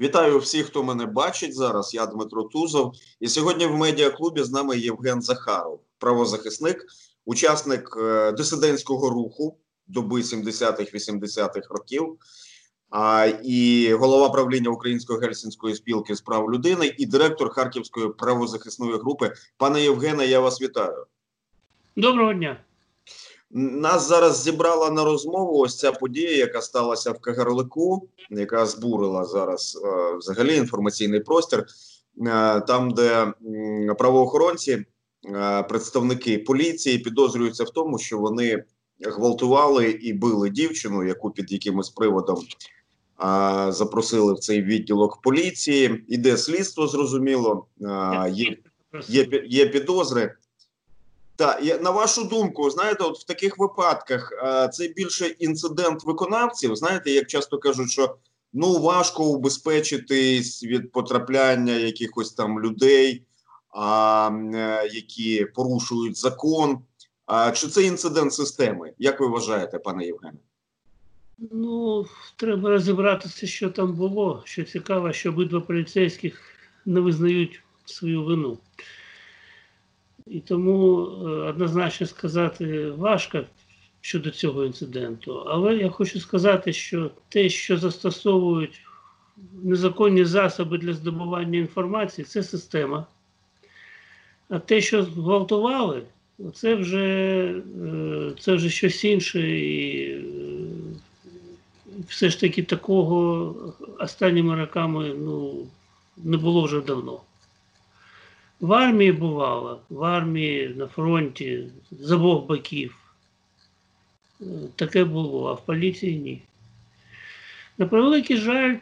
Вітаю всіх, хто мене бачить зараз. Я Дмитро Тузов. І сьогодні в медіаклубі з нами Євген Захаров, правозахисник, учасник е, дисидентського руху доби 70-х-80-х років, а, і голова правління Української гельсінської спілки з прав людини і директор Харківської правозахисної групи. Пане Євгене, я вас вітаю. Доброго дня. Нас зараз зібрала на розмову ось ця подія, яка сталася в Кагарлику, яка збурила зараз е, взагалі інформаційний простір, е, там, де правоохоронці, е, представники поліції підозрюються в тому, що вони гвалтували і били дівчину, яку під якимось приводом запросили в цей відділок поліції. Іде слідство, зрозуміло, є, є, є підозри. Так, я- на вашу думку, знаєте, от в таких випадках а, це більше інцидент виконавців. Знаєте, як часто кажуть, що ну важко убезпечитись від потрапляння якихось там людей, а, е, які порушують закон. А, чи це інцидент системи? Як ви вважаєте, пане Євгене? Ну, треба розібратися, що там було. Що цікаво, що обидва поліцейських не визнають свою вину. І тому е, однозначно сказати важко щодо цього інциденту. Але я хочу сказати, що те, що застосовують незаконні засоби для здобування інформації, це система. А те, що зґвалтували, це вже, е, це вже щось інше. І е, все ж таки такого останніми роками ну, не було вже давно. В армії бувало, в армії на фронті з обох боків. Е, Таке було, а в поліції ні. На превеликий жаль,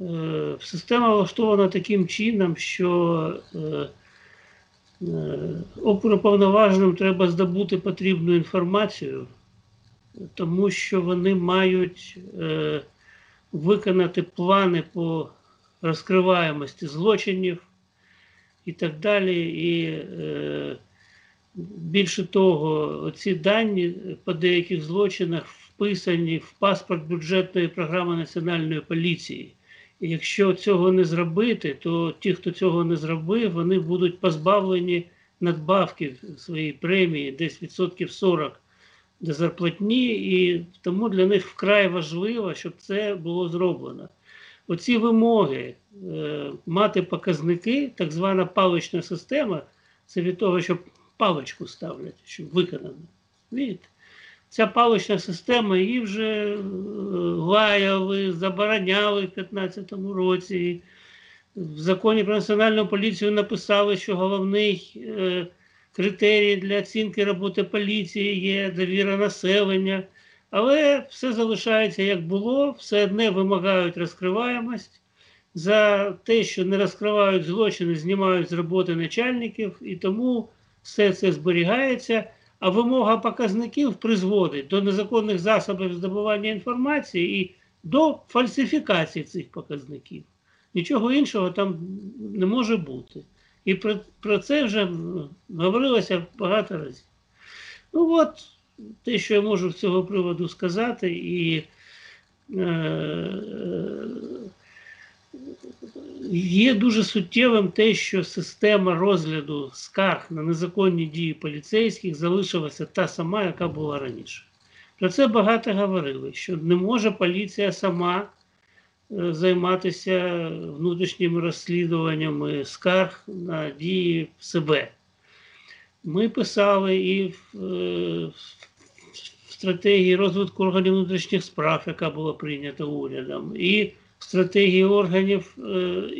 е, система влаштована таким чином, що е, е, треба здобути потрібну інформацію, тому що вони мають виконати плани по розкриваємості злочинів і так далі. І е, більше того, ці дані по деяких злочинах вписані в паспорт бюджетної програми Національної поліції. І якщо цього не зробити, то ті, хто цього не зробив, вони будуть позбавлені надбавки своєї премії, десь відсотків 40 до зарплатні, і тому для них вкрай важливо, щоб це було зроблено. Оці вимоги е, мати показники, так звана палична система, це від того, щоб паличку ставлять, щоб виконано. Видите? Ця палична система її вже е, лаяли, забороняли в 2015 році. В законі про національну поліцію написали, що головний е, критерій для оцінки роботи поліції є довіра населення. Але все залишається як було, все одне вимагають розкриваємость. За те, що не розкривають злочини, знімають з роботи начальників, і тому все це зберігається. А вимога показників призводить до незаконних засобів здобування інформації і до фальсифікації цих показників. Нічого іншого там не може бути. І про, про це вже говорилося багато разів. Ну от те, що я можу з цього приводу сказати, і е, є дуже суттєвим те, що система розгляду скарг на незаконні дії поліцейських залишилася та сама, яка була раніше. Про це багато говорили, що не може поліція сама е, займатися внутрішніми розслідуваннями скарг на дії себе. Ми писали і в, е, в стратегії розвитку органів внутрішніх справ, яка була прийнята урядом, і в стратегії органів е,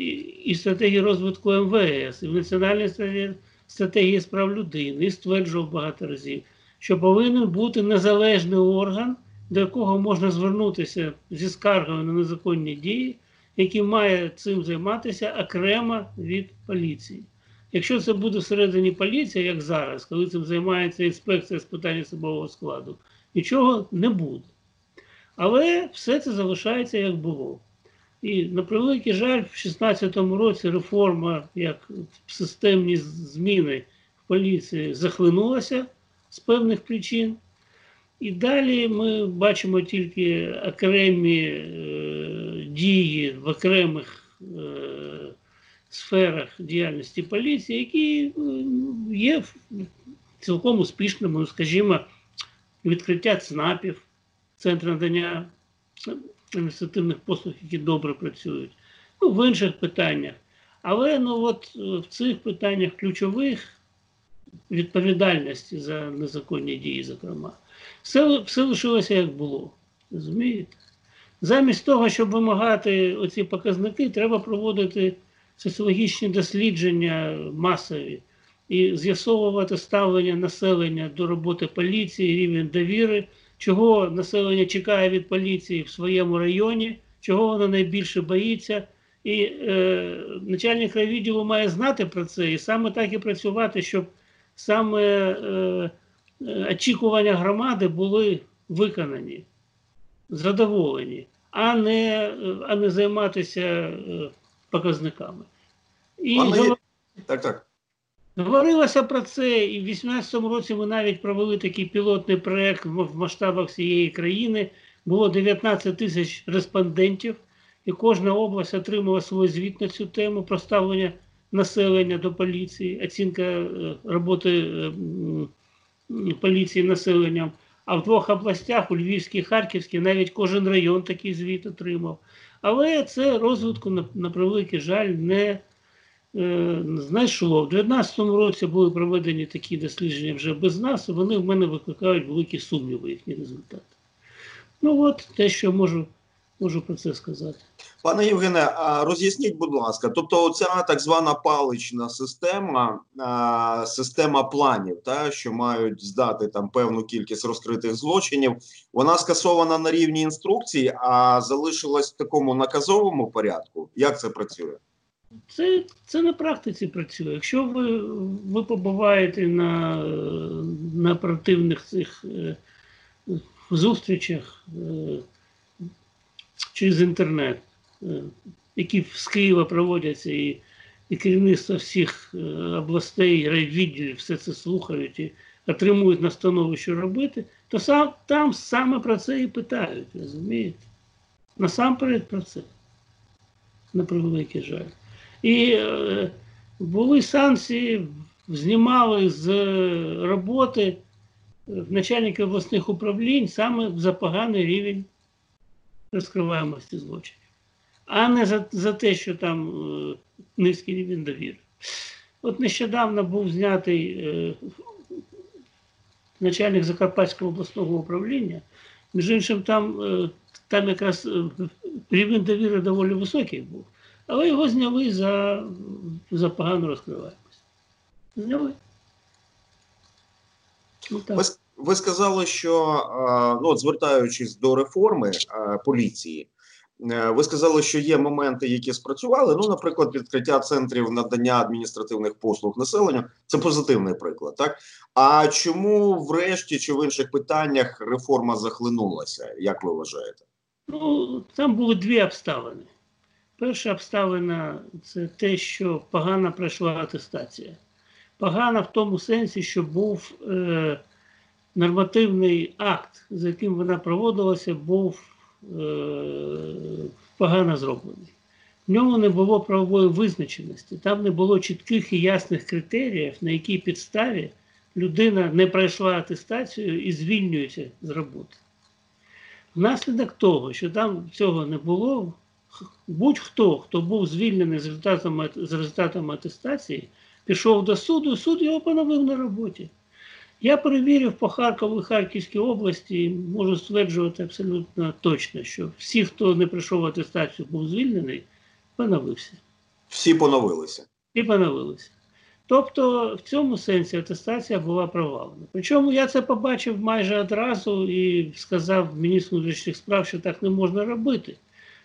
і, стратегії розвитку МВС, і в національній стратегії, стратегії справ людини, і стверджував багато разів, що повинен бути незалежний орган, до якого можна звернутися зі скаргою на незаконні дії, який має цим займатися окремо від поліції. Якщо це буде всередині поліції, як зараз, коли цим займається інспекція з питань особового складу, нічого не буде. Але все це залишається як було. І на превеликий жаль, в 2016 році реформа, як системні зміни в поліції захлинулася з певних причин. І далі ми бачимо тільки окремі е, дії в окремих е, сферах діяльності поліції, які е, є цілком успішними, ну, скажімо, відкриття ЦНАПів, центр надання адміністративних послуг, які добре працюють, ну, в інших питаннях. Але ну, от, е, в цих питаннях ключових відповідальності за незаконні дії, зокрема, все, все лишилося як було. Розумієте? Замість того, щоб вимагати оці показники, треба проводити соціологічні дослідження масові і з'ясовувати ставлення населення до роботи поліції, рівень довіри, чого населення чекає від поліції в своєму районі, чого воно найбільше боїться. І е, начальник райвідділу має знати про це і саме так і працювати, щоб саме е, е, очікування громади були виконані, задоволені, а не, е, а не займатися е, показниками. І голов- Так, так. Говорилося про це, і в 2018 році ми навіть провели такий пілотний проєкт в масштабах всієї країни. Було 19 тисяч респондентів, і кожна область отримала свій звіт на цю тему про ставлення населення до поліції, оцінка е, роботи е, поліції населенням. А в двох областях, у Львівській і Харківській, навіть кожен район такий звіт отримав. Але це розвитку, на, превеликий жаль, не е, знайшло. В 2019 році були проведені такі дослідження вже без нас, і вони в мене викликають великі сумніви, їхні результати. Ну от те, що можу, можу про це сказати. Пане Євгене, роз'ясніть, будь ласка, тобто ця так звана палична система, система планів, та, що мають здати там певну кількість розкритих злочинів, вона скасована на рівні інструкції, а залишилась в такому наказовому порядку. Як це працює? Це, це на практиці працює. Якщо ви, ви побуваєте на, на оперативних цих е, зустрічах е, через інтернет, е, які з Києва проводяться, і, і керівництво всіх е, областей, райвідділів все це слухають і отримують настанови, що робити, то сам, там саме про це і питають, розумієте? Насамперед про це. На превеликий жаль. І е, були санкції, знімали з роботи е, начальники обласних управлінь саме за поганий рівень розкриваємості злочинів, а не за, за те, що там е, низький рівень довіри. От нещодавно був знятий е, начальник Закарпатського обласного управління. Між іншим, там, е, там якраз е, рівень довіри доволі високий був. Але його зняли за, за погану розкриваємость. Зняли. Ну, так. Ви, сказали, що ну, от звертаючись до реформи поліції, е, ви сказали, що є моменти, які спрацювали. Ну, наприклад, відкриття центрів надання адміністративних послуг населенню. Це позитивний приклад, так? А чому врешті чи в інших питаннях реформа захлинулася? Як ви вважаєте? Ну, там були дві обставини. Перша обставина це те, що погано пройшла атестація. Погана в тому сенсі, що був е, нормативний акт, за яким вона проводилася, був е, погано зроблений. В ньому не було правової визначеності, там не було чітких і ясних критеріїв, на якій підставі людина не пройшла атестацію і звільнюється з роботи. Внаслідок того, що там цього не було, будь-хто, хто був звільнений з результатом, з результатом атестації, пішов до суду, суд його поновив на роботі. Я перевірив по Харкову і Харківській області, і можу стверджувати абсолютно точно, що всі, хто не пройшов атестацію, був звільнений, поновився. Всі поновилися. І поновилися. Тобто в цьому сенсі атестація була провалена. Причому я це побачив майже одразу і сказав міністру внутрішніх справ, що так не можна робити.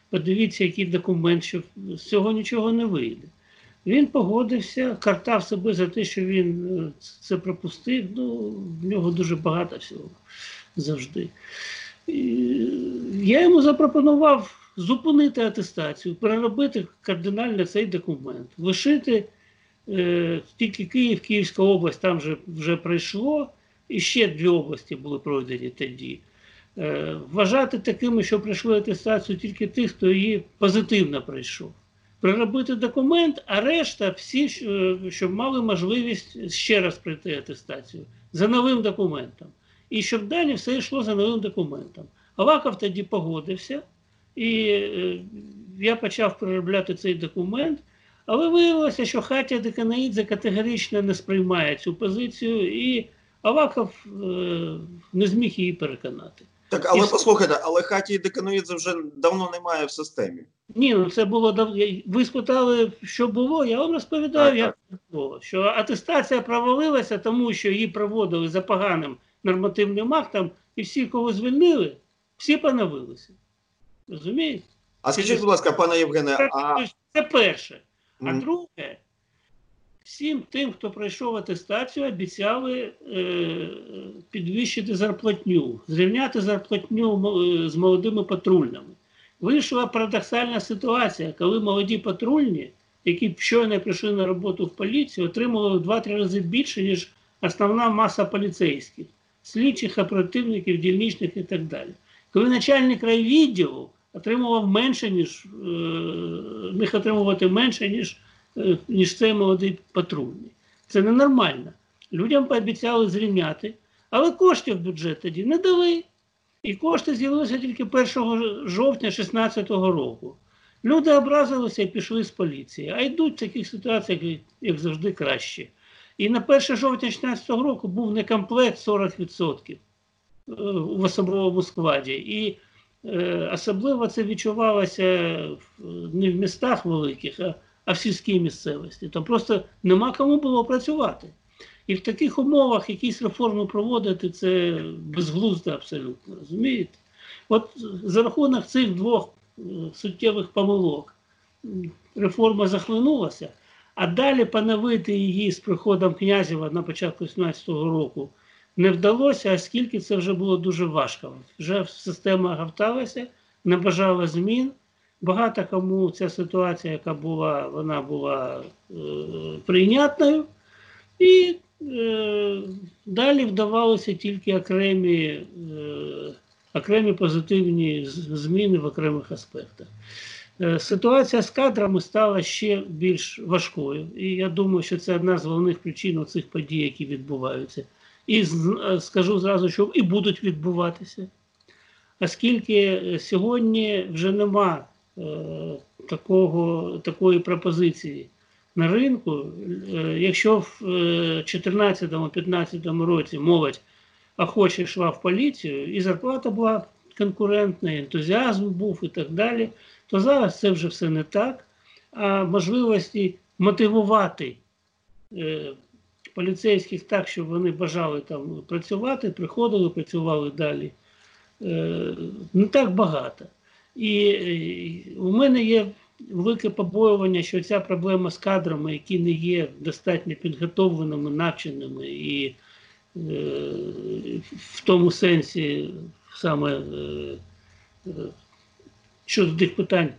Подивіться, який документ, що з цього нічого не вийде. Він погодився, картав себе за те, що він е, це пропустив. Ну, в нього дуже багато всього завжди. І я йому запропонував зупинити атестацію, переробити кардинально цей документ, лишити е, тільки Київ, Київська область там вже, вже пройшло, і ще дві області були пройдені тоді. Е, вважати такими, що пройшли атестацію тільки тих, хто її позитивно пройшов. Приробити документ, а решта всі, щоб мали можливість ще раз пройти атестацію за новим документом. І щоб далі все йшло за новим документом. Аваков тоді погодився, і е, я почав переробляти цей документ. Але виявилося, що Хатя Деканаїдзе категорично не сприймає цю позицію, і Аваков е, не зміг її переконати. Так, але І- послухайте, але хаті Деканоїдзе вже давно немає в системі. Ні, ну це було дав... Ви спитали, що було. Я вам розповідаю, Так, як було. Що атестація провалилася, тому що її проводили за поганим нормативним актом, і всі, кого звільнили, всі поновилися. Розумієте? А скажіть, будь ласка, пане Євгене, а Це перше. А друге, всім тим, хто пройшов атестацію, обіцяли е, підвищити зарплатню, зрівняти зарплатню е, з молодими патрульними. Вийшла парадоксальна ситуація, коли молоді патрульні, які щойно прийшли на роботу в поліцію, отримували в 2-3 рази більше, ніж основна маса поліцейських, слідчих, оперативників, дільничних і так далі. Коли начальник райвідділу отримував менше, ніж е, міг отримувати менше, ніж, ніж цей молодий патрульний. Це ненормально. Людям пообіцяли зрівняти, але коштів в бюджет тоді не дали. І кошти з'явилися тільки 1 жовтня 2016 року. Люди образилися і пішли з поліції, а йдуть в таких ситуаціях, як- як завжди, краще. І на 1 жовтня 2016 року був некомплект 40% е, в особовому складі. І е, особливо це відчувалося не в містах великих, а, а в сільській місцевості. Там просто нема кому було працювати. І в таких умовах якісь реформи проводити це безглуздо абсолютно, розумієте? От за рахунок цих двох е, суттєвих помилок реформа захлинулася, а далі поновити її з приходом Князєва на початку 17-го року не вдалося, оскільки це вже було дуже важко. Вже система гавталася, не бажала змін. Багато кому ця ситуація, яка була, вона була е, прийнятною. І е, далі вдавалося тільки окремі, е, окремі позитивні зміни в окремих аспектах. Е, Ситуація з кадрами стала ще більш важкою, і я думаю, що це одна з головних причин цих подій, які відбуваються. І скажу зразу, що і будуть відбуватися. Оскільки е, сьогодні вже нема такого, такої пропозиції на ринку, е, якщо в 2014-2015 році молодь охоче йшла в поліцію, і зарплата була конкурентна, і ентузіазм був і так далі, то зараз це вже все не так. А можливості мотивувати е, поліцейських так, щоб вони бажали там працювати, приходили, працювали далі, е, не так багато. І е, у мене є велике побоювання, що ця проблема з кадрами, які не є достатньо підготовленими, навченими і е, в тому сенсі саме е, щодо тих питань,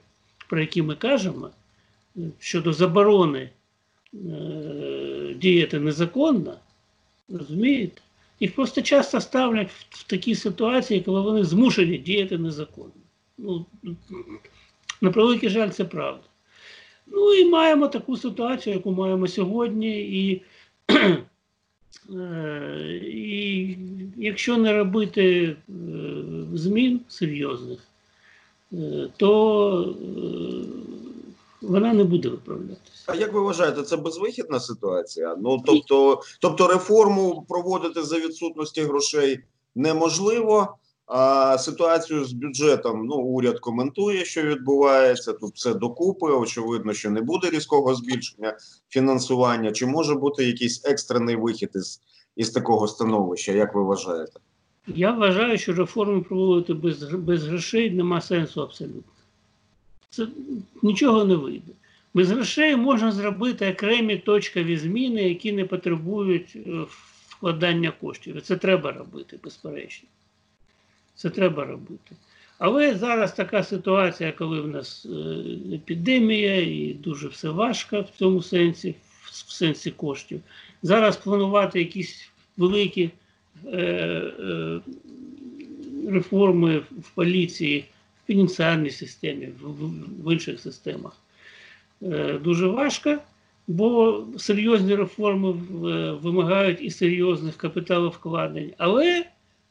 про які ми кажемо, щодо заборони діяти незаконно, розумієте? Їх просто часто ставлять в такі ситуації, коли вони змушені діяти незаконно. Ну, на превеликий жаль, це правда. Ну і маємо таку ситуацію, яку маємо сьогодні. І, е, і якщо не робити е, змін серйозних, е, то вона не буде виправлятися. А як ви вважаєте, це безвихідна ситуація? Ну тобто, тобто реформу проводити за відсутності грошей неможливо. А ситуацію з бюджетом ну уряд коментує, що відбувається. Тут все докупи. Очевидно, що не буде різкого збільшення фінансування. Чи може бути якийсь екстрений вихід із, із такого становища? Як ви вважаєте? Я вважаю, що реформи проводити без, без грошей нема сенсу абсолютно. Це нічого не вийде. Без грошей можна зробити окремі точкові зміни, які не потребують е, вкладання коштів. Це треба робити, безперечно. Це треба робити. Але зараз така ситуація, коли в нас е, епідемія і дуже все важко в цьому сенсі, в, сенсі коштів. Зараз планувати якісь великі е, е, реформи в поліції, в фінансовій системі, в, в, інших системах. е, дуже важко, бо серйозні реформи вимагають і серйозних капіталовкладень. Але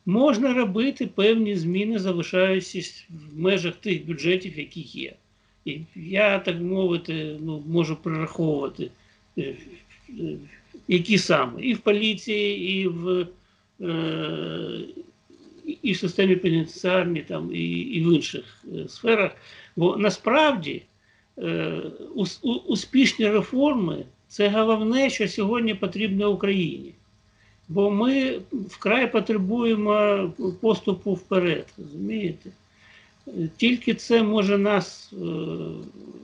можна робити певні зміни, залишаючись в межах тих бюджетів, які є. І я, так мовити, ну, можу прораховувати, е, е, які саме і в поліції, і в, е, і в системі пенітенціарній, там, і, і в інших сферах. Бо насправді успішні реформи це головне, що сьогодні потрібно Україні. Бо ми вкрай потребуємо поступу вперед, розумієте? Тільки це може нас е,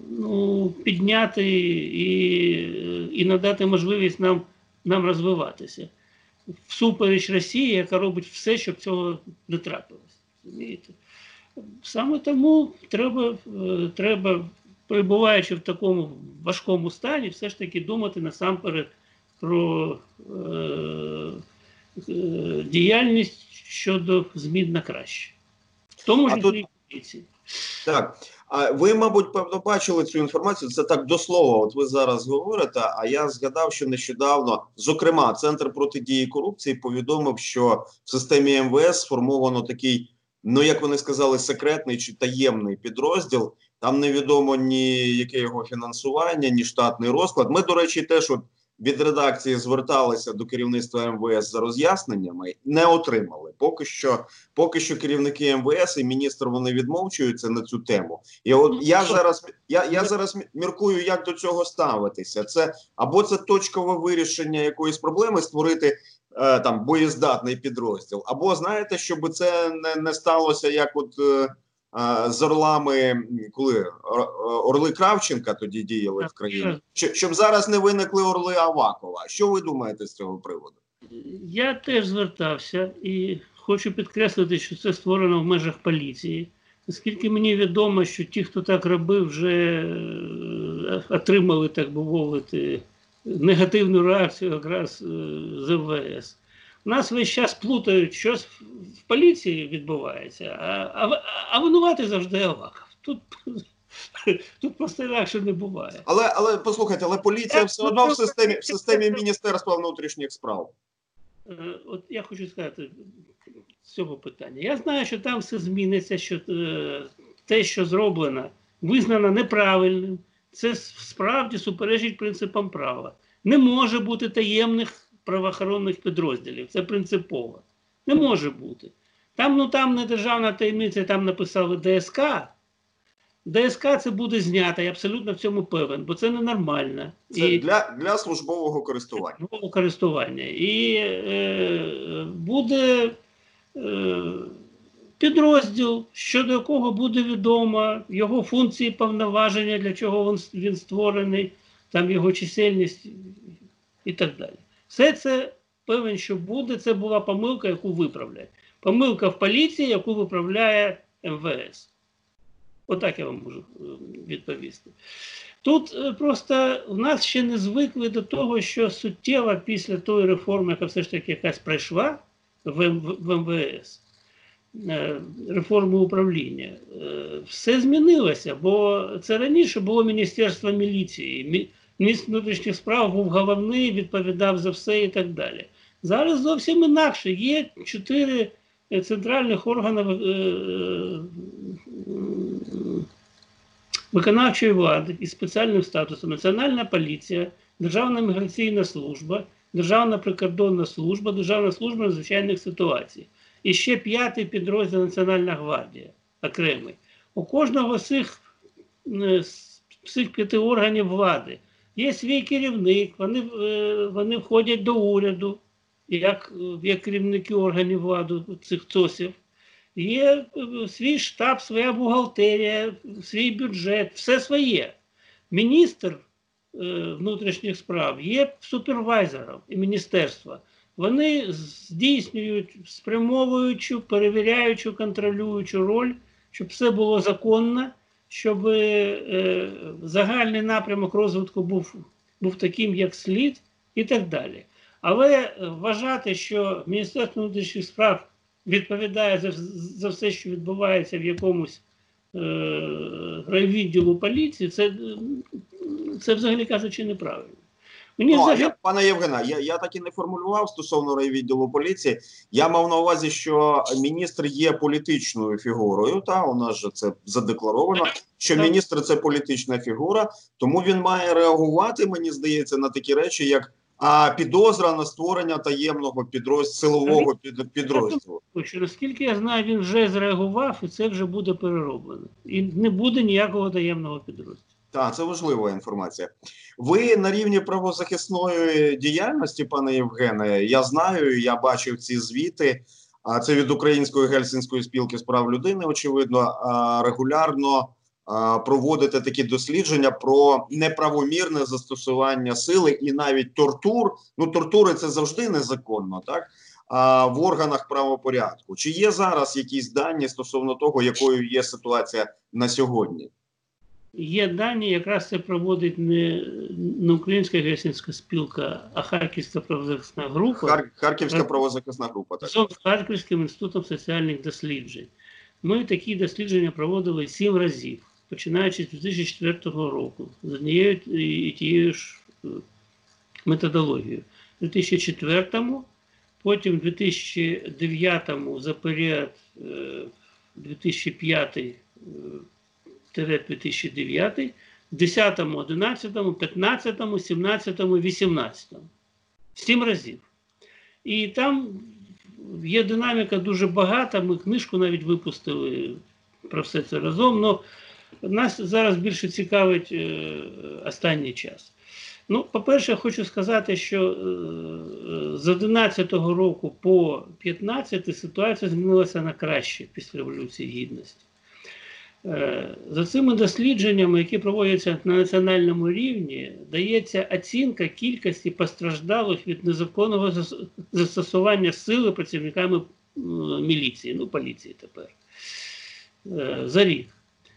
ну, підняти і, і надати можливість нам, нам розвиватися. Всупереч Росії, яка робить все, щоб цього не. Розумієте? Саме тому треба, е, треба, перебуваючи в такому важкому стані, все ж таки думати насамперед про е, е, діяльність щодо змін на краще. В тому ж тут- поліції. Так, а ви, мабуть, певно, бачили цю інформацію. Це так до слова. От ви зараз говорите. А я згадав, що нещодавно, зокрема, центр протидії корупції повідомив, що в системі МВС сформовано такий, ну як вони сказали, секретний чи таємний підрозділ. Там невідомо ні яке його фінансування, ні штатний розклад. Ми, до речі, теж от від редакції зверталися до керівництва МВС за роз'ясненнями, не отримали. Поки що поки що керівники МВС і міністр вони відмовчуються на цю тему. І от Ну, я зараз я, я зараз міркую, як до цього ставитися. Це або це точкове вирішення якоїсь проблеми, створити е, там боєздатний підрозділ, або знаєте, щоб це не, не сталося, як от. З орлами, коли е, орли Кравченка тоді діяли в країні, Щ- щоб зараз не виникли орли Авакова. Що ви думаєте з цього приводу? Я теж звертався і хочу підкреслити, що це створено в межах поліції. Наскільки мені відомо, що ті, хто так робив, вже е, отримали, так би мовити, негативну реакцію якраз е, з МВС. Нас весь час плутають, що в поліції відбувається, а, а, а винувати завжди Аваков. Тут, тут просто інакше не буває. Але але послухайте, але поліція Так, все ну, одно в системі в системі Міністерства внутрішніх справ. Е, От я хочу сказати з цього питання. Я знаю, що там все зміниться, що е, те, що зроблено, визнано неправильним. Це справді суперечить принципам права. Не може бути таємних правоохоронних підрозділів. Це принципово. Не може бути. Там, ну там не державна таємниця, там написали ДСК. ДСК це буде знято, я абсолютно в цьому певен, бо це ненормально. Це для, для службового користування. Нового користування. І е, буде е, підрозділ, щодо якого буде відомо його функції повноваження, для чого він, він створений, там його чисельність і так далі. Все це певен, що буде. Це була помилка, яку виправляє. Помилка в поліції, яку виправляє МВС. Отак я вам можу е, відповісти. Тут е, просто в нас ще не звикли до того, що суттєво після тої реформи, яка все ж таки якась пройшла в, в МВС, е, реформи управління, все змінилося, бо це раніше було Міністерство міліції. Мі- Міністр внутрішніх справ був головний, відповідав за все і так далі. Зараз зовсім інакше. Є чотири е, центральних органи е, е, виконавчої влади із спеціальним статусом Національна поліція, Державна міграційна служба, Державна прикордонна служба, Державна служба надзвичайних ситуацій. І ще п'ятий підрозділ Національна гвардія окремий. У кожного з цих, з цих п'яти органів влади є свій керівник, вони, е, вони входять до уряду, як, як керівники органів влади цих ЦОСів. Є е, свій штаб, своя бухгалтерія, свій бюджет, все своє. Міністр е, внутрішніх справ є супервайзером і міністерства. Вони здійснюють спрямовуючу, перевіряючу, контролюючу роль, щоб все було законно, щоб е, загальний напрямок розвитку був, був таким, як слід, і так далі. Але е, вважати, що Міністерство внутрішніх справ відповідає за, за все, що відбувається в якомусь е, райвідділу поліції, це е, це взагалі кажучи неправильно. Мені Ну, а взагалі я, пане Євгена, я, я так і не формулював стосовно райвідділу поліції. Я мав на увазі, що міністр є політичною фігурою. Та у нас же це задекларовано. Що міністр це політична фігура, тому він має реагувати, мені здається, на такі речі, як а, підозра на створення таємного підрозділу силового під, підрозділу. що наскільки я знаю, він вже зреагував, і це вже буде перероблено. І не буде ніякого таємного підрозділу. Так, це важлива інформація. Ви на рівні правозахисної діяльності, пане Євгене, я знаю, я бачив ці звіти. А це від Української гельсінської спілки з прав людини, очевидно, регулярно проводите такі дослідження про неправомірне застосування сили і навіть тортур. Ну, тортури це завжди незаконно, так? А в органах правопорядку. Чи є зараз якісь дані стосовно того, якою є ситуація на сьогодні? Є дані, якраз це проводить не, не Українська гельсінська спілка, а Харківська правозахисна група. Хар- Харківська правозахисна група. Так. з Харківським інститутом соціальних досліджень. Ми такі дослідження проводили сім разів, починаючи з 2004 року, з однією і тією ж е, методологією. У 2004, потім у 2009 за період е, 2005 е, 2009, 10, 11, 15, 17, 18. Сім разів. І там є динаміка дуже багата. Ми книжку навіть випустили про все це разом. Но нас зараз більше цікавить е, останній час. Ну, по-перше, я хочу сказати, що е, з 11 року по 15 ситуація змінилася на краще після Революції Гідності. Е, За цими дослідженнями, які проводяться на національному рівні, дається оцінка кількості постраждалих від незаконного застосування сили працівниками міліції, ну поліції тепер е, за рік.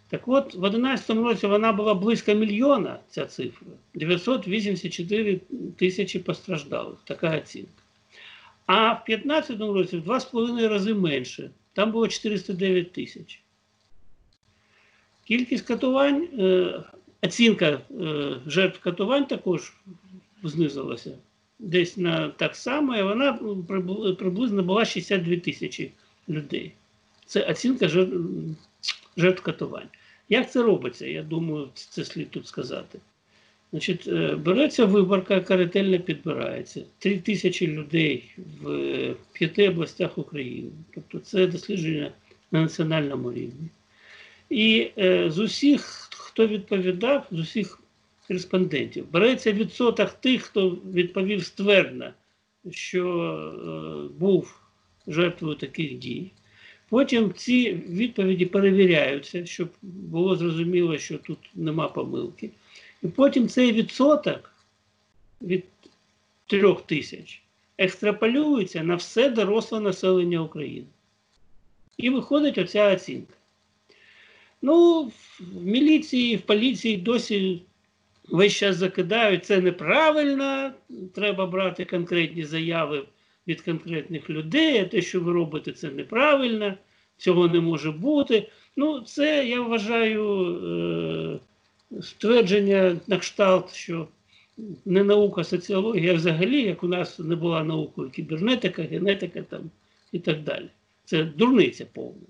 Так от, в 2011 році вона була близько мільйона, ця цифра, 984 тисячі постраждалих, така оцінка. А в 2015 році в 2,5 рази менше, там було 409 тисяч. Кількість катувань, е, оцінка е, жертв катувань також знизилася десь на так само, і вона приблизно була 62 тисячі людей. Це оцінка жертв, катувань. Як це робиться? Я думаю, це слід тут сказати. Значить, е, береться виборка, каретельно підбирається. Три тисячі людей в п'яти областях України. Тобто це дослідження на національному рівні. І е, з усіх, хто відповідав, з усіх респондентів, береться відсоток тих, хто відповів ствердно, що е, був жертвою таких дій. Потім ці відповіді перевіряються, щоб було зрозуміло, що тут нема помилки. І потім цей відсоток від трьох тисяч екстраполюється на все доросле населення України. І виходить оця оцінка. Ну, в міліції, в поліції досі весь час закидають, це неправильно, треба брати конкретні заяви від конкретних людей, а те, що ви робите, це неправильно, цього не може бути. Ну, це я вважаю е, ствердження на кшталт, що не наука, соціологія, взагалі, як у нас не була наукою кібернетика, генетика там, і так далі. Це дурниця повна.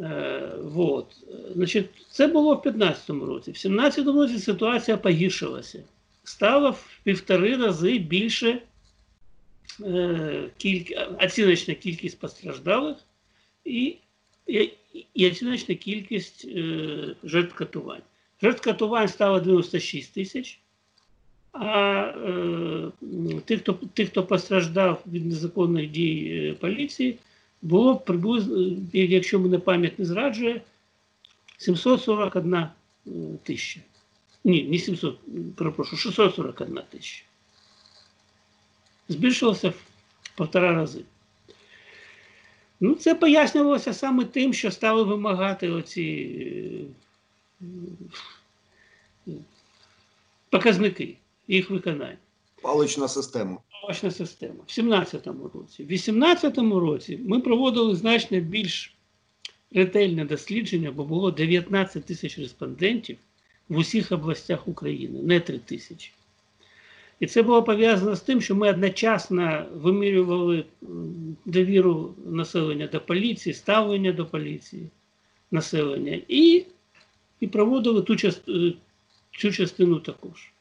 Е, вот. Значить, це було в 2015 році. В 2017 році ситуація погіршилася. Стало в півтори рази більше е, кіль... оціночна кількість постраждалих і, і, і оціночна кількість е, жертв катувань. Жертв катувань стало 96 тисяч, а е, тих, хто, тих, хто постраждав від незаконних дій поліції, було приблизно, якщо мене пам'ять не зраджує, 741 е, тисяча. Ні, не 700, перепрошую, 641 тисяча. Збільшилося в півтора рази. Ну, це пояснювалося саме тим, що стали вимагати оці е, е, показники їх виконання. Палична система. Палична система. В 17-му році. В 18-му році ми проводили значно більш ретельне дослідження, бо було 19 тисяч респондентів. в усіх областях України, не 3 тисячі. І це було пов'язано з тим, що ми одночасно вимірювали довіру населення до поліції, ставлення до поліції населення і, і проводили ту, част- е, цю частину також.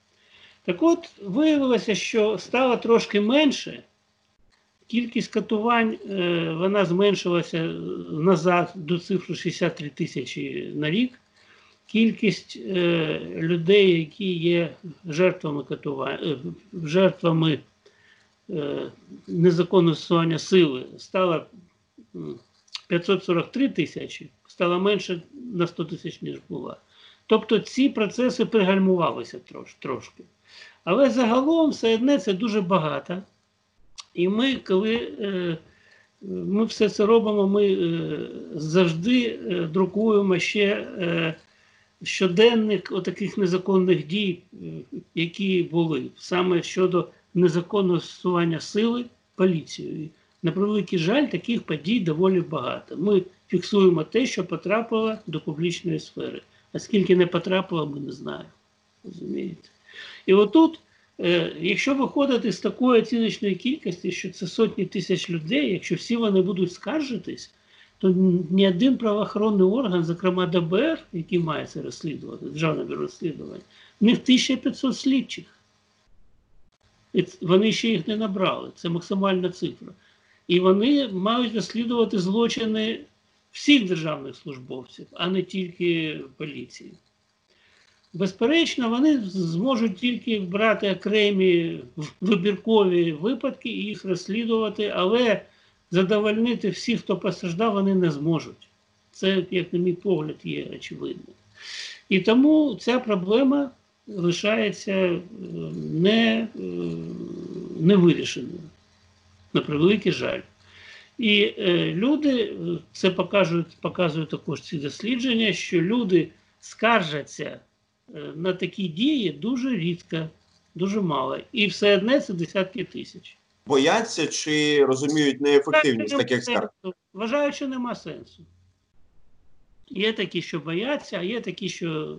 Так от, виявилося, що стало трошки менше. Кількість катувань е, вона зменшилася назад до цифри 63 тисячі на рік. Кількість е, людей, які є жертвами катувань, е, жертвами незаконного застосування сили, стала 543 тисячі, стало менше на 100 тисяч, ніж була. Тобто ці процеси пригальмувалися трошки. Але загалом все одне це дуже багато. І ми, коли е, ми все це робимо, ми е, завжди е, друкуємо ще е, щоденник отаких незаконних дій, е, які були саме щодо незаконного застосування сили поліцією. На превеликий жаль, таких подій доволі багато. Ми фіксуємо те, що потрапило до публічної сфери. А скільки не потрапило, ми не знаємо. Розумієте? І отут, е, якщо виходити з такої оціночної кількості, що це сотні тисяч людей, якщо всі вони будуть скаржитись, то ні один правоохоронний орган, зокрема ДБР, який має це розслідувати, Державне бюро розслідувань, в них 1500 слідчих. І вони ще їх не набрали. Це максимальна цифра. І вони мають розслідувати злочини всіх державних службовців, а не тільки поліції. Безперечно, вони зможуть тільки брати окремі вибіркові випадки і їх розслідувати, але задовольнити всіх, хто постраждав, вони не зможуть. Це, як на мій погляд, є очевидно. І тому ця проблема лишається е, не, е, невирішеною, на превеликий жаль. І е, люди, е, це покажуть, показують також ці дослідження, що люди скаржаться на такі дії дуже рідко, дуже мало. І все одне це десятки тисяч. Бояться чи розуміють неефективність таких скарг? Вважаю, що нема сенсу. Є такі, що бояться, а є такі, що е,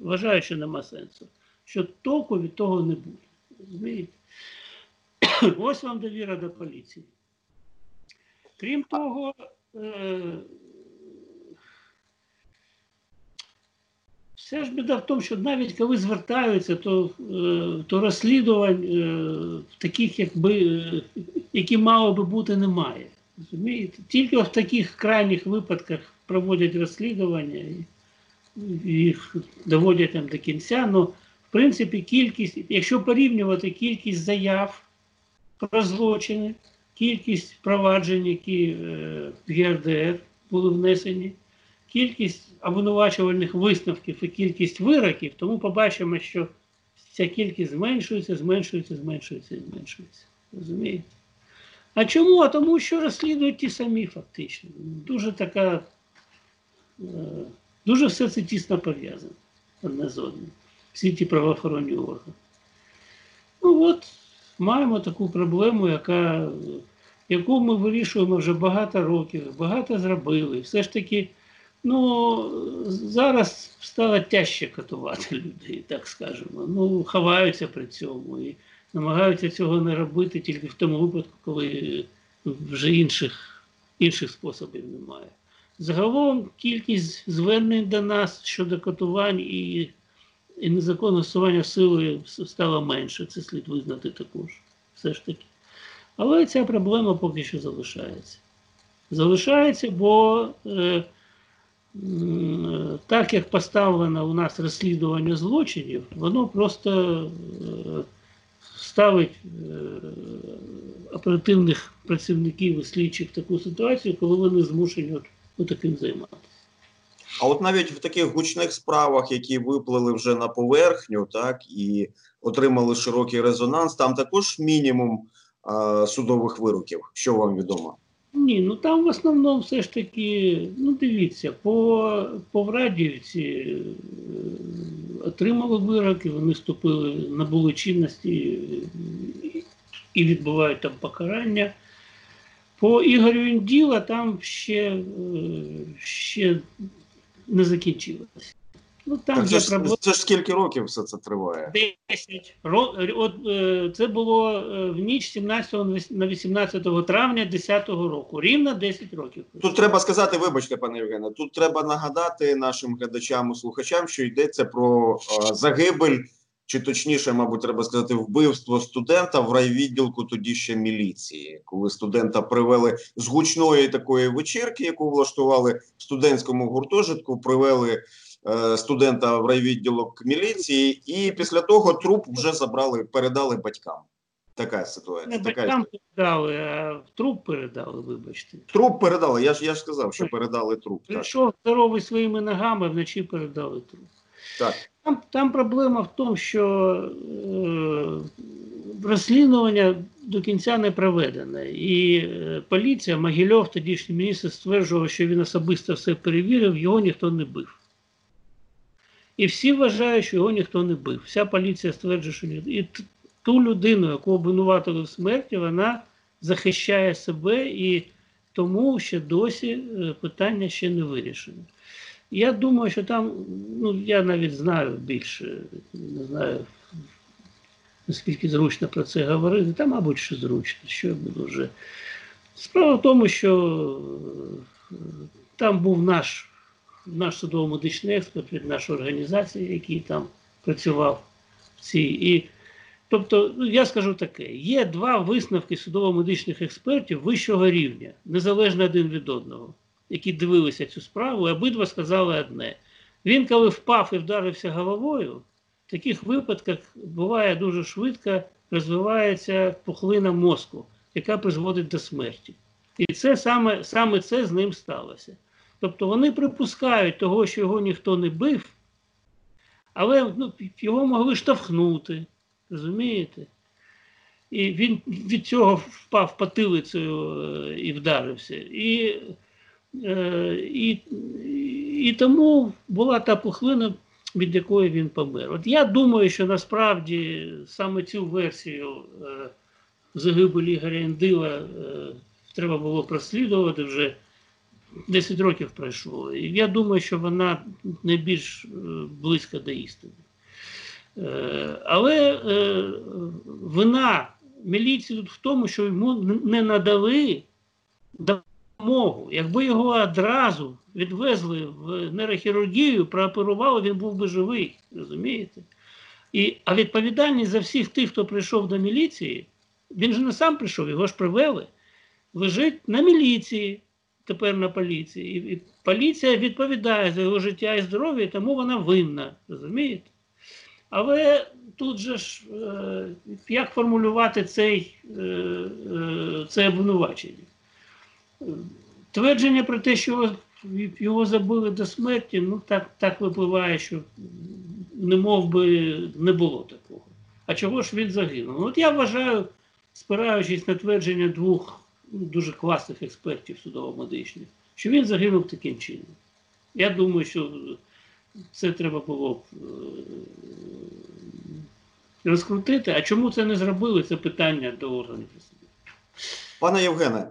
вважають, що нема сенсу. Що толку від того не буде. Розумієте? Ось вам довіра до поліції. Крім того, вся ж біда в тому, що навіть коли звертаються, то, е, то розслідувань е, таких, якби, е, які мало би бути, немає. Розумієте? Тільки в таких крайніх випадках проводять розслідування і їх доводять там до кінця. Ну, в принципі, кількість, якщо порівнювати кількість заяв про злочини, кількість проваджень, які в ЄРДР були внесені, кількість обвинувачувальних висновків і кількість вироків, тому побачимо, що ця кількість зменшується, зменшується, зменшується і зменшується. Розумієте? А чому? А тому що розслідують ті самі фактично. Дуже така, е, дуже все це тісно пов'язано одне з одним. Всі ті правоохоронні органи. Ну от, маємо таку проблему, яка, яку ми вирішуємо вже багато років, багато зробили. Все ж таки, ну, зараз стало тяжче катувати людей, так скажемо. Ну, ховаються при цьому і намагаються цього не робити тільки в тому випадку, коли вже інших, інших способів немає. Загалом кількість звернень до нас щодо катувань і, і незаконного стосування силою стало менше. Це слід визнати також. Все ж таки. Але ця проблема поки що залишається. Залишається, бо е, так як поставлено у нас розслідування злочинів, воно просто е, ставить е, оперативних працівників і слідчих в таку ситуацію, коли вони змушені от, от таким займатися. А от навіть в таких гучних справах, які виплили вже на поверхню, так і отримали широкий резонанс, там також мінімум а, судових вироків. Що вам відомо? Ні, ну там в основному все ж таки, ну дивіться, по, по Врадіївці е, отримали вироки, вони вступили, набули чинності і відбувають там покарання. По Ігорю Інділа там ще, е, ще не закінчилося. Ну там це, ж, це ж скільки років все це триває? 10. Ро- От, е, це було е, в ніч 17 на 18 травня 10 року. Рівно 10 років. Тут треба сказати, вибачте, пане Євгене, тут треба нагадати нашим глядачам і слухачам, що йдеться про е, загибель, чи точніше, мабуть, треба сказати, вбивство студента в райвідділку тоді ще міліції, коли студента привели з гучної такої вечірки, яку влаштували в студентському гуртожитку, привели е, студента в райвідділок міліції, і після того труп вже забрали, передали батькам. Така ситуація. Не Така батькам передали, а труп передали, вибачте. Труп передали. Я ж я ж сказав, що передали труп. Прийшов здоровий своїми ногами, вночі передали труп. так. Там, там проблема в тому, що е, розслідування до кінця не проведене. І е, поліція, Могильов, тодішній міністр, стверджував, що він особисто все перевірив, його ніхто не бив. І всі вважають, що його ніхто не бив. Вся поліція стверджує, що ні. І ту людину, яку обвинуватили в смерті, вона захищає себе і тому ще досі е, питання ще не вирішено. Я думаю, що там, ну я навіть знаю більше, не знаю наскільки зручно про це говорити, та, мабуть, що зручно, що я буду вже. Справа в тому, що е, там був наш, наш судово-медичний експерт від нашої організації, який там працював в цій. І, тобто, ну, я скажу таке: є два висновки судово-медичних експертів вищого рівня, незалежно один від одного, які дивилися цю справу, і обидва сказали одне. Він, коли впав і вдарився головою, в таких випадках буває дуже швидко розвивається пухлина мозку, яка призводить до смерті. І це саме, саме це з ним сталося. Тобто вони припускають того, що його ніхто не бив, але ну, його могли штовхнути, розумієте? І він від цього впав потилицею е, і вдарився. І, е, і, і тому була та пухлина, від якої він помер. От я думаю, що насправді саме цю версію е, загибелі Ігоря Індила е, треба було прослідувати вже 10 років пройшло. І я думаю, що вона найбільш е, близька до істини. Е, але е, вина міліції тут в тому, що йому не надали допомогу. Якби його одразу відвезли в нейрохірургію, прооперували, він був би живий. Розумієте? І, а відповідальність за всіх тих, хто прийшов до міліції, він же не сам прийшов, його ж привели, лежить на міліції, тепер на поліції. І, і поліція відповідає за його життя і здоров'я, тому вона винна. Розумієте? Але тут же ж, е, як формулювати цей, е, е, це обвинувачення? Твердження про те, що його, забили до смерті, ну так, так випливає, що не мов би не було такого. А чого ж він загинув? Ну, От я вважаю, спираючись на твердження двох дуже класних експертів судово-медичних, що він загинув таким чином. Я думаю, що це треба було б е, розкрутити. А чому це не зробили? Це питання до органів. Пане Євгене,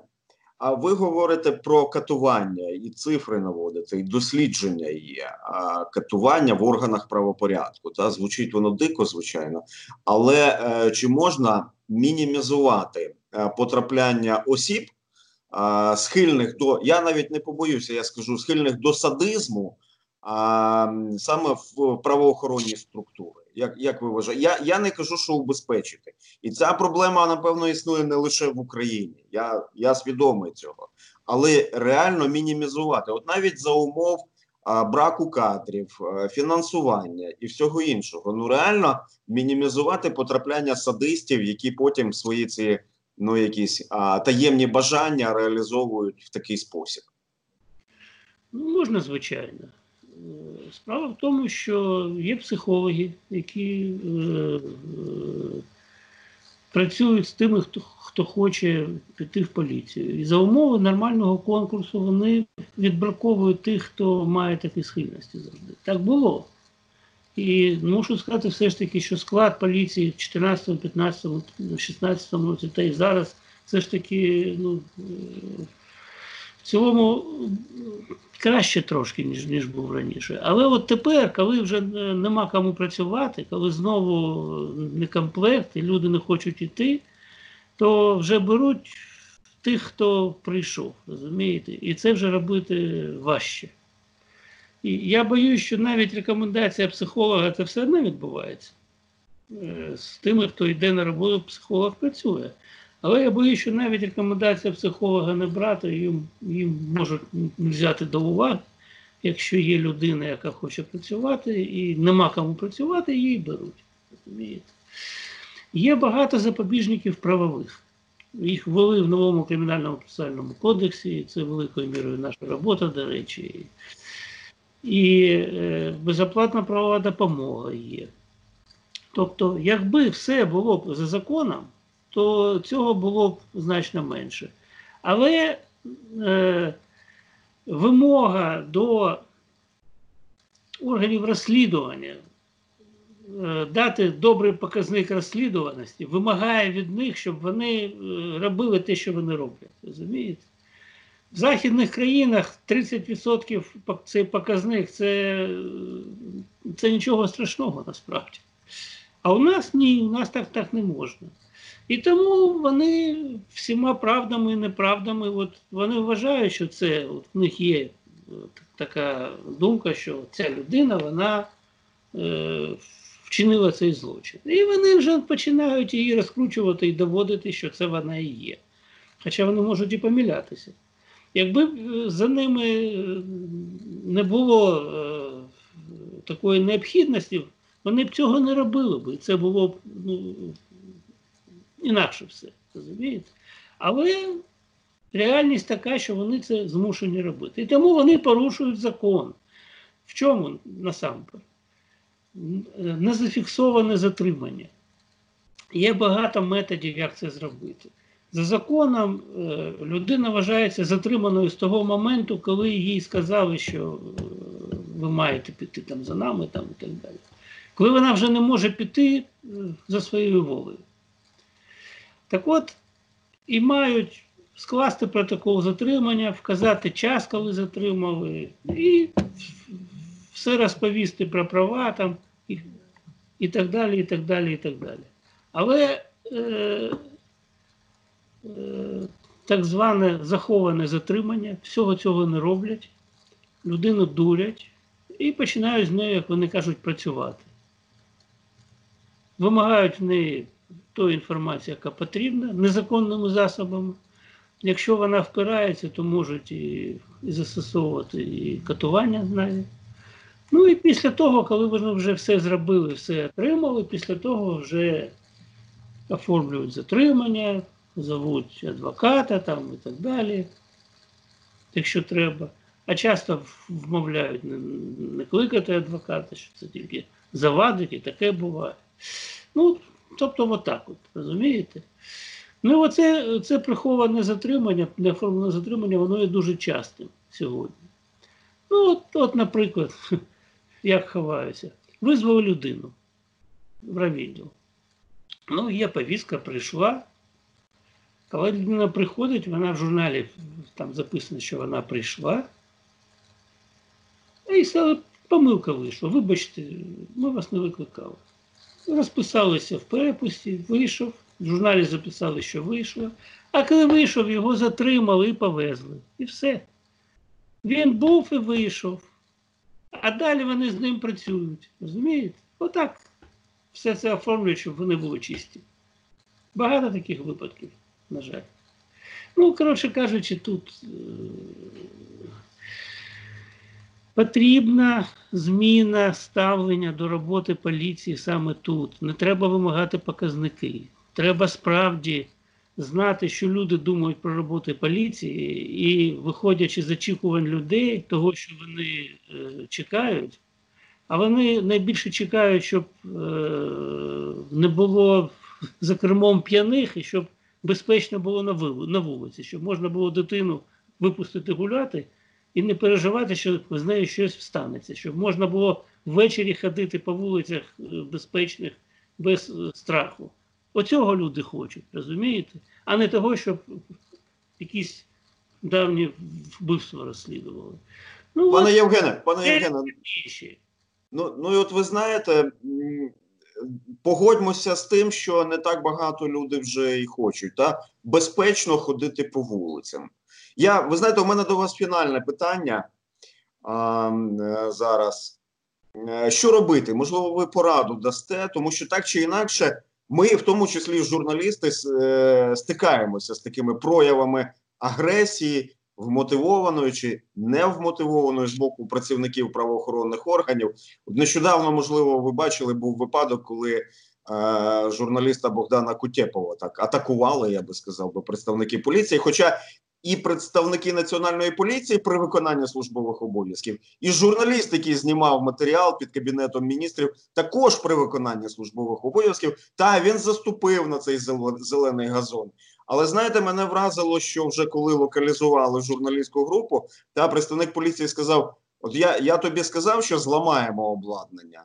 а ви говорите про катування і цифри наводите, і дослідження є. А катування в органах правопорядку. Та звучить воно дико, звичайно, але е, чи можна мінімізувати потрапляння осіб, е, схильних до я навіть не побоюся, я скажу схильних до садизму, а, саме в правоохоронні структури? Як як ви вважаєте? Я, я не кажу, що убезпечити. І ця проблема, напевно, існує не лише в Україні. Я, я свідомий цього. Але реально мінімізувати, от навіть за умов а, браку кадрів, а, фінансування і всього іншого. Ну реально мінімізувати потрапляння садистів, які потім свої ці ну якісь а, таємні бажання реалізовують в такий спосіб. Ну, можна, звичайно. Е, Справа в тому, що є психологи, які е, е, працюють з тими, хто, хто хоче піти в поліцію. І за умови нормального конкурсу вони відбраковують тих, хто має такі схильності завжди. Так було. І мушу сказати все ж таки, що склад поліції в 14, 15, 16 році та й зараз все ж таки ну, е, в цілому краще трошки, ніж, ніж був раніше. Але от тепер, коли вже е, нема кому працювати, коли знову не комплект і люди не хочуть йти, то вже беруть тих, хто прийшов, розумієте? І це вже робити важче. І я боюсь, що навіть рекомендація психолога це все одно відбувається. Е, З тими, хто йде на роботу, психолог працює. Але я боюсь, що навіть рекомендація психолога не брати, їм, їм можуть взяти до уваги, якщо є людина, яка хоче працювати, і нема кому працювати, її беруть. Розумієте? Є багато запобіжників правових. Їх ввели в новому кримінальному процесуальному кодексі, і це великою мірою наша робота, до речі. І е, безоплатна правова допомога є. Тобто, якби все було б за законом, то цього було б значно менше. Але е, вимога до органів розслідування е, дати добрий показник розслідуваності вимагає від них, щоб вони е, робили те, що вони роблять. Розумієте? В західних країнах 30% пок- цей показник це, це нічого страшного насправді. А у нас ні, у нас так, так не можна. І тому вони всіма правдами і неправдами, от вони вважають, що це от в них є така думка, що ця людина вона е, вчинила цей злочин. І вони вже починають її розкручувати і доводити, що це вона і є. Хоча вони можуть і помилятися. Якби е, за ними е, не було е, такої необхідності, вони б цього не робили б. Це було б ну, інакше все. Розумієте? Але реальність така, що вони це змушені робити. І тому вони порушують закон. В чому насамперед? Н- е, Незафіксоване затримання. Є багато методів, як це зробити. За законом е, людина вважається затриманою з того моменту, коли їй сказали, що е, ви маєте піти там за нами там, і так далі. Коли вона вже не може піти е, за своєю волею. Так от, і мають скласти протокол затримання, вказати час, коли затримали, і все розповісти про права там, і, і так далі, і так далі, і так далі. Але е, так зване заховане затримання, всього цього не роблять, людину дурять і починають з нею, як вони кажуть, працювати. Вимагають в неї тої інформації, яка потрібна, незаконними засобами. Якщо вона впирається, то можуть і, і застосовувати і катування нею. Ну і після того, коли вони вже все зробили, все отримали, після того вже оформлюють затримання, зовуть адвоката там і так далі, якщо треба. А часто вмовляють не, кликати адвоката, що це тільки завадить, і таке буває. Ну, тобто, отак от, розумієте? Ну, оце це приховане затримання, неоформлене затримання, воно є дуже частим сьогодні. Ну, от, от наприклад, як ховаюся, визвав людину в райвідділ. Ну, є повістка, прийшла. Коли людина приходить, вона в журналі там записано, що вона прийшла. І стала помилка вийшла. Вибачте, ми вас не викликали. Розписалися в перепусті, вийшов, в журналі записали, що вийшло. А коли вийшов, його затримали і повезли. І все. Він був і вийшов. А далі вони з ним працюють. Розумієте? Отак все це оформлюють, щоб вони були чисті. Багато таких випадків, на жаль. Ну, коротше кажучи, тут е, потрібна зміна ставлення до роботи поліції саме тут. Не треба вимагати показники. Треба справді знати, що люди думають про роботу поліції, і, виходячи з очікувань людей, того, що вони е, чекають, а вони найбільше чекають, щоб е, не було за кермом п'яних і щоб безпечно було на вул- на вулиці, щоб можна було дитину випустити гуляти і не переживати, що з нею щось станеться, щоб можна було ввечері ходити по вулицях е, безпечних без е, страху. Оцього люди хочуть, розумієте? А не того, щоб якісь давнє вбивство розслідували. Ну, Пане от Євгене, пане Євгене, ну, ну і от ви знаєте, погодьмося з тим, що не так багато людей вже і хочуть, та безпечно ходити по вулицям. Я, ви знаєте, у мене до вас фінальне питання а, е, зараз. Е, Що робити? Можливо, ви пораду дасте, тому що так чи інакше, ми, в тому числі журналісти, е, стикаємося з такими проявами агресії, вмотивованої чи невмотивованої з боку працівників правоохоронних органів. Нещодавно, можливо, ви бачили, був випадок, коли е, журналіста Богдана Кутєпова так атакували, я би сказав, би представники поліції. Хоча і представники національної поліції при виконанні службових обов'язків, і журналіст, який знімав матеріал під кабінетом міністрів, також при виконанні службових обов'язків. Та він заступив на цей зелений газон. Але знаєте, мене вразило, що вже коли локалізували журналістську групу, та представник поліції сказав: От я, я тобі сказав, що зламаємо обладнання.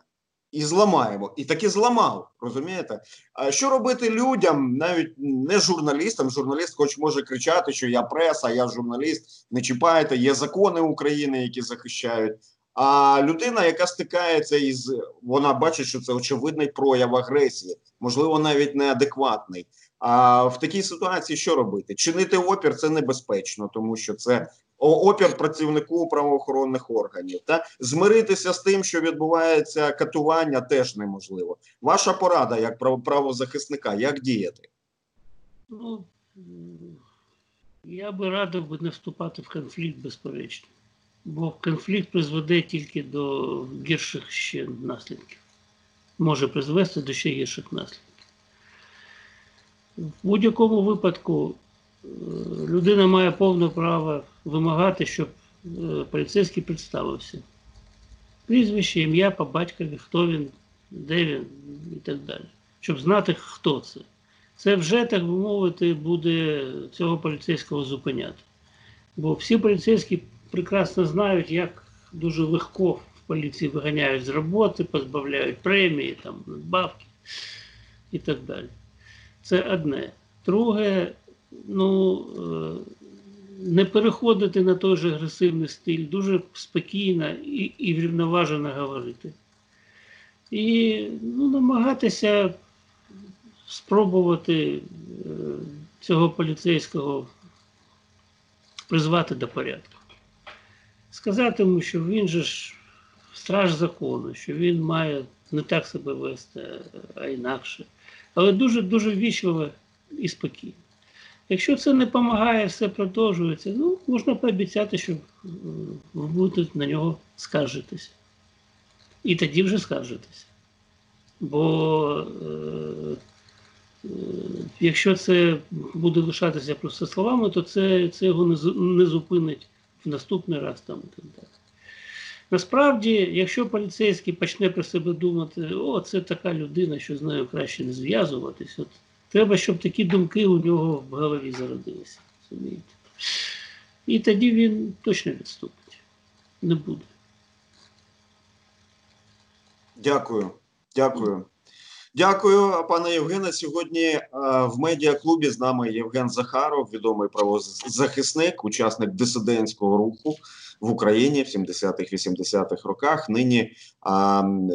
І зламаємо, і таки зламав, розумієте? А що робити людям, навіть не журналістам? Журналіст, хоч може кричати, що я преса, я журналіст, не чіпайте, є закони України, які захищають. А людина, яка стикається із вона бачить, що це очевидний прояв агресії, можливо, навіть неадекватний. А в такій ситуації що робити? Чинити опір це небезпечно, тому що це опір працівнику правоохоронних органів. Та змиритися з тим, що відбувається катування, теж неможливо. Ваша порада як право- правозахисника, як діяти? Ну, я би радив не вступати в конфлікт, безперечно. Бо конфлікт призведе тільки до гірших ще наслідків. Може призвести до ще гірших наслідків. В будь-якому випадку е, людина має повне право вимагати, щоб е, поліцейський представився. Прізвище, ім'я по батькові, хто він, де він і так далі. Щоб знати, хто це це вже, так би мовити, буде цього поліцейського зупиняти. Бо всі поліцейські прекрасно знають, як дуже легко в поліції виганяють з роботи, позбавляють премії, там, надбавки і так далі. Це одне. Друге, ну, е, не переходити на той же агресивний стиль, дуже спокійно і, і врівноважено говорити. І ну, намагатися спробувати е, цього поліцейського призвати до порядку. Сказати йому, що він же ж страж закону, що він має не так себе вести, а інакше. Але дуже дуже ввічливо і спокійно. Якщо це не допомагає, все продовжується, ну, можна пообіцяти, що ви будете на нього скаржитися. І тоді вже скаржитися. Бо е, е, якщо це буде лишатися просто словами, то це, це його не, не зупинить в наступний раз там і так далі. Насправді, якщо поліцейський почне про себе думати, о, це така людина, що з нею краще не зв'язуватись, от треба, щоб такі думки у нього в голові зародилися. розумієте? І тоді він точно відступить. Не буде. Дякую, дякую. Дякую, пане Євгене. Sьогодні е, в медіаклубі з нами Євген Захаров, відомий правозахисник, учасник дисидентського руху в Україні в 70-х-80-х роках. Нині е,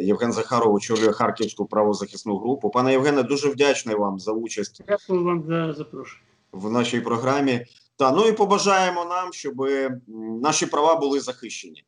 Євген Захаров очолює Харківську правозахисну групу. Пане Євгене, дуже вдячний вам за участь Дякую вам за запрошення. в нашій програмі. Та ну і побажаємо нам, щоб наші права були захищені.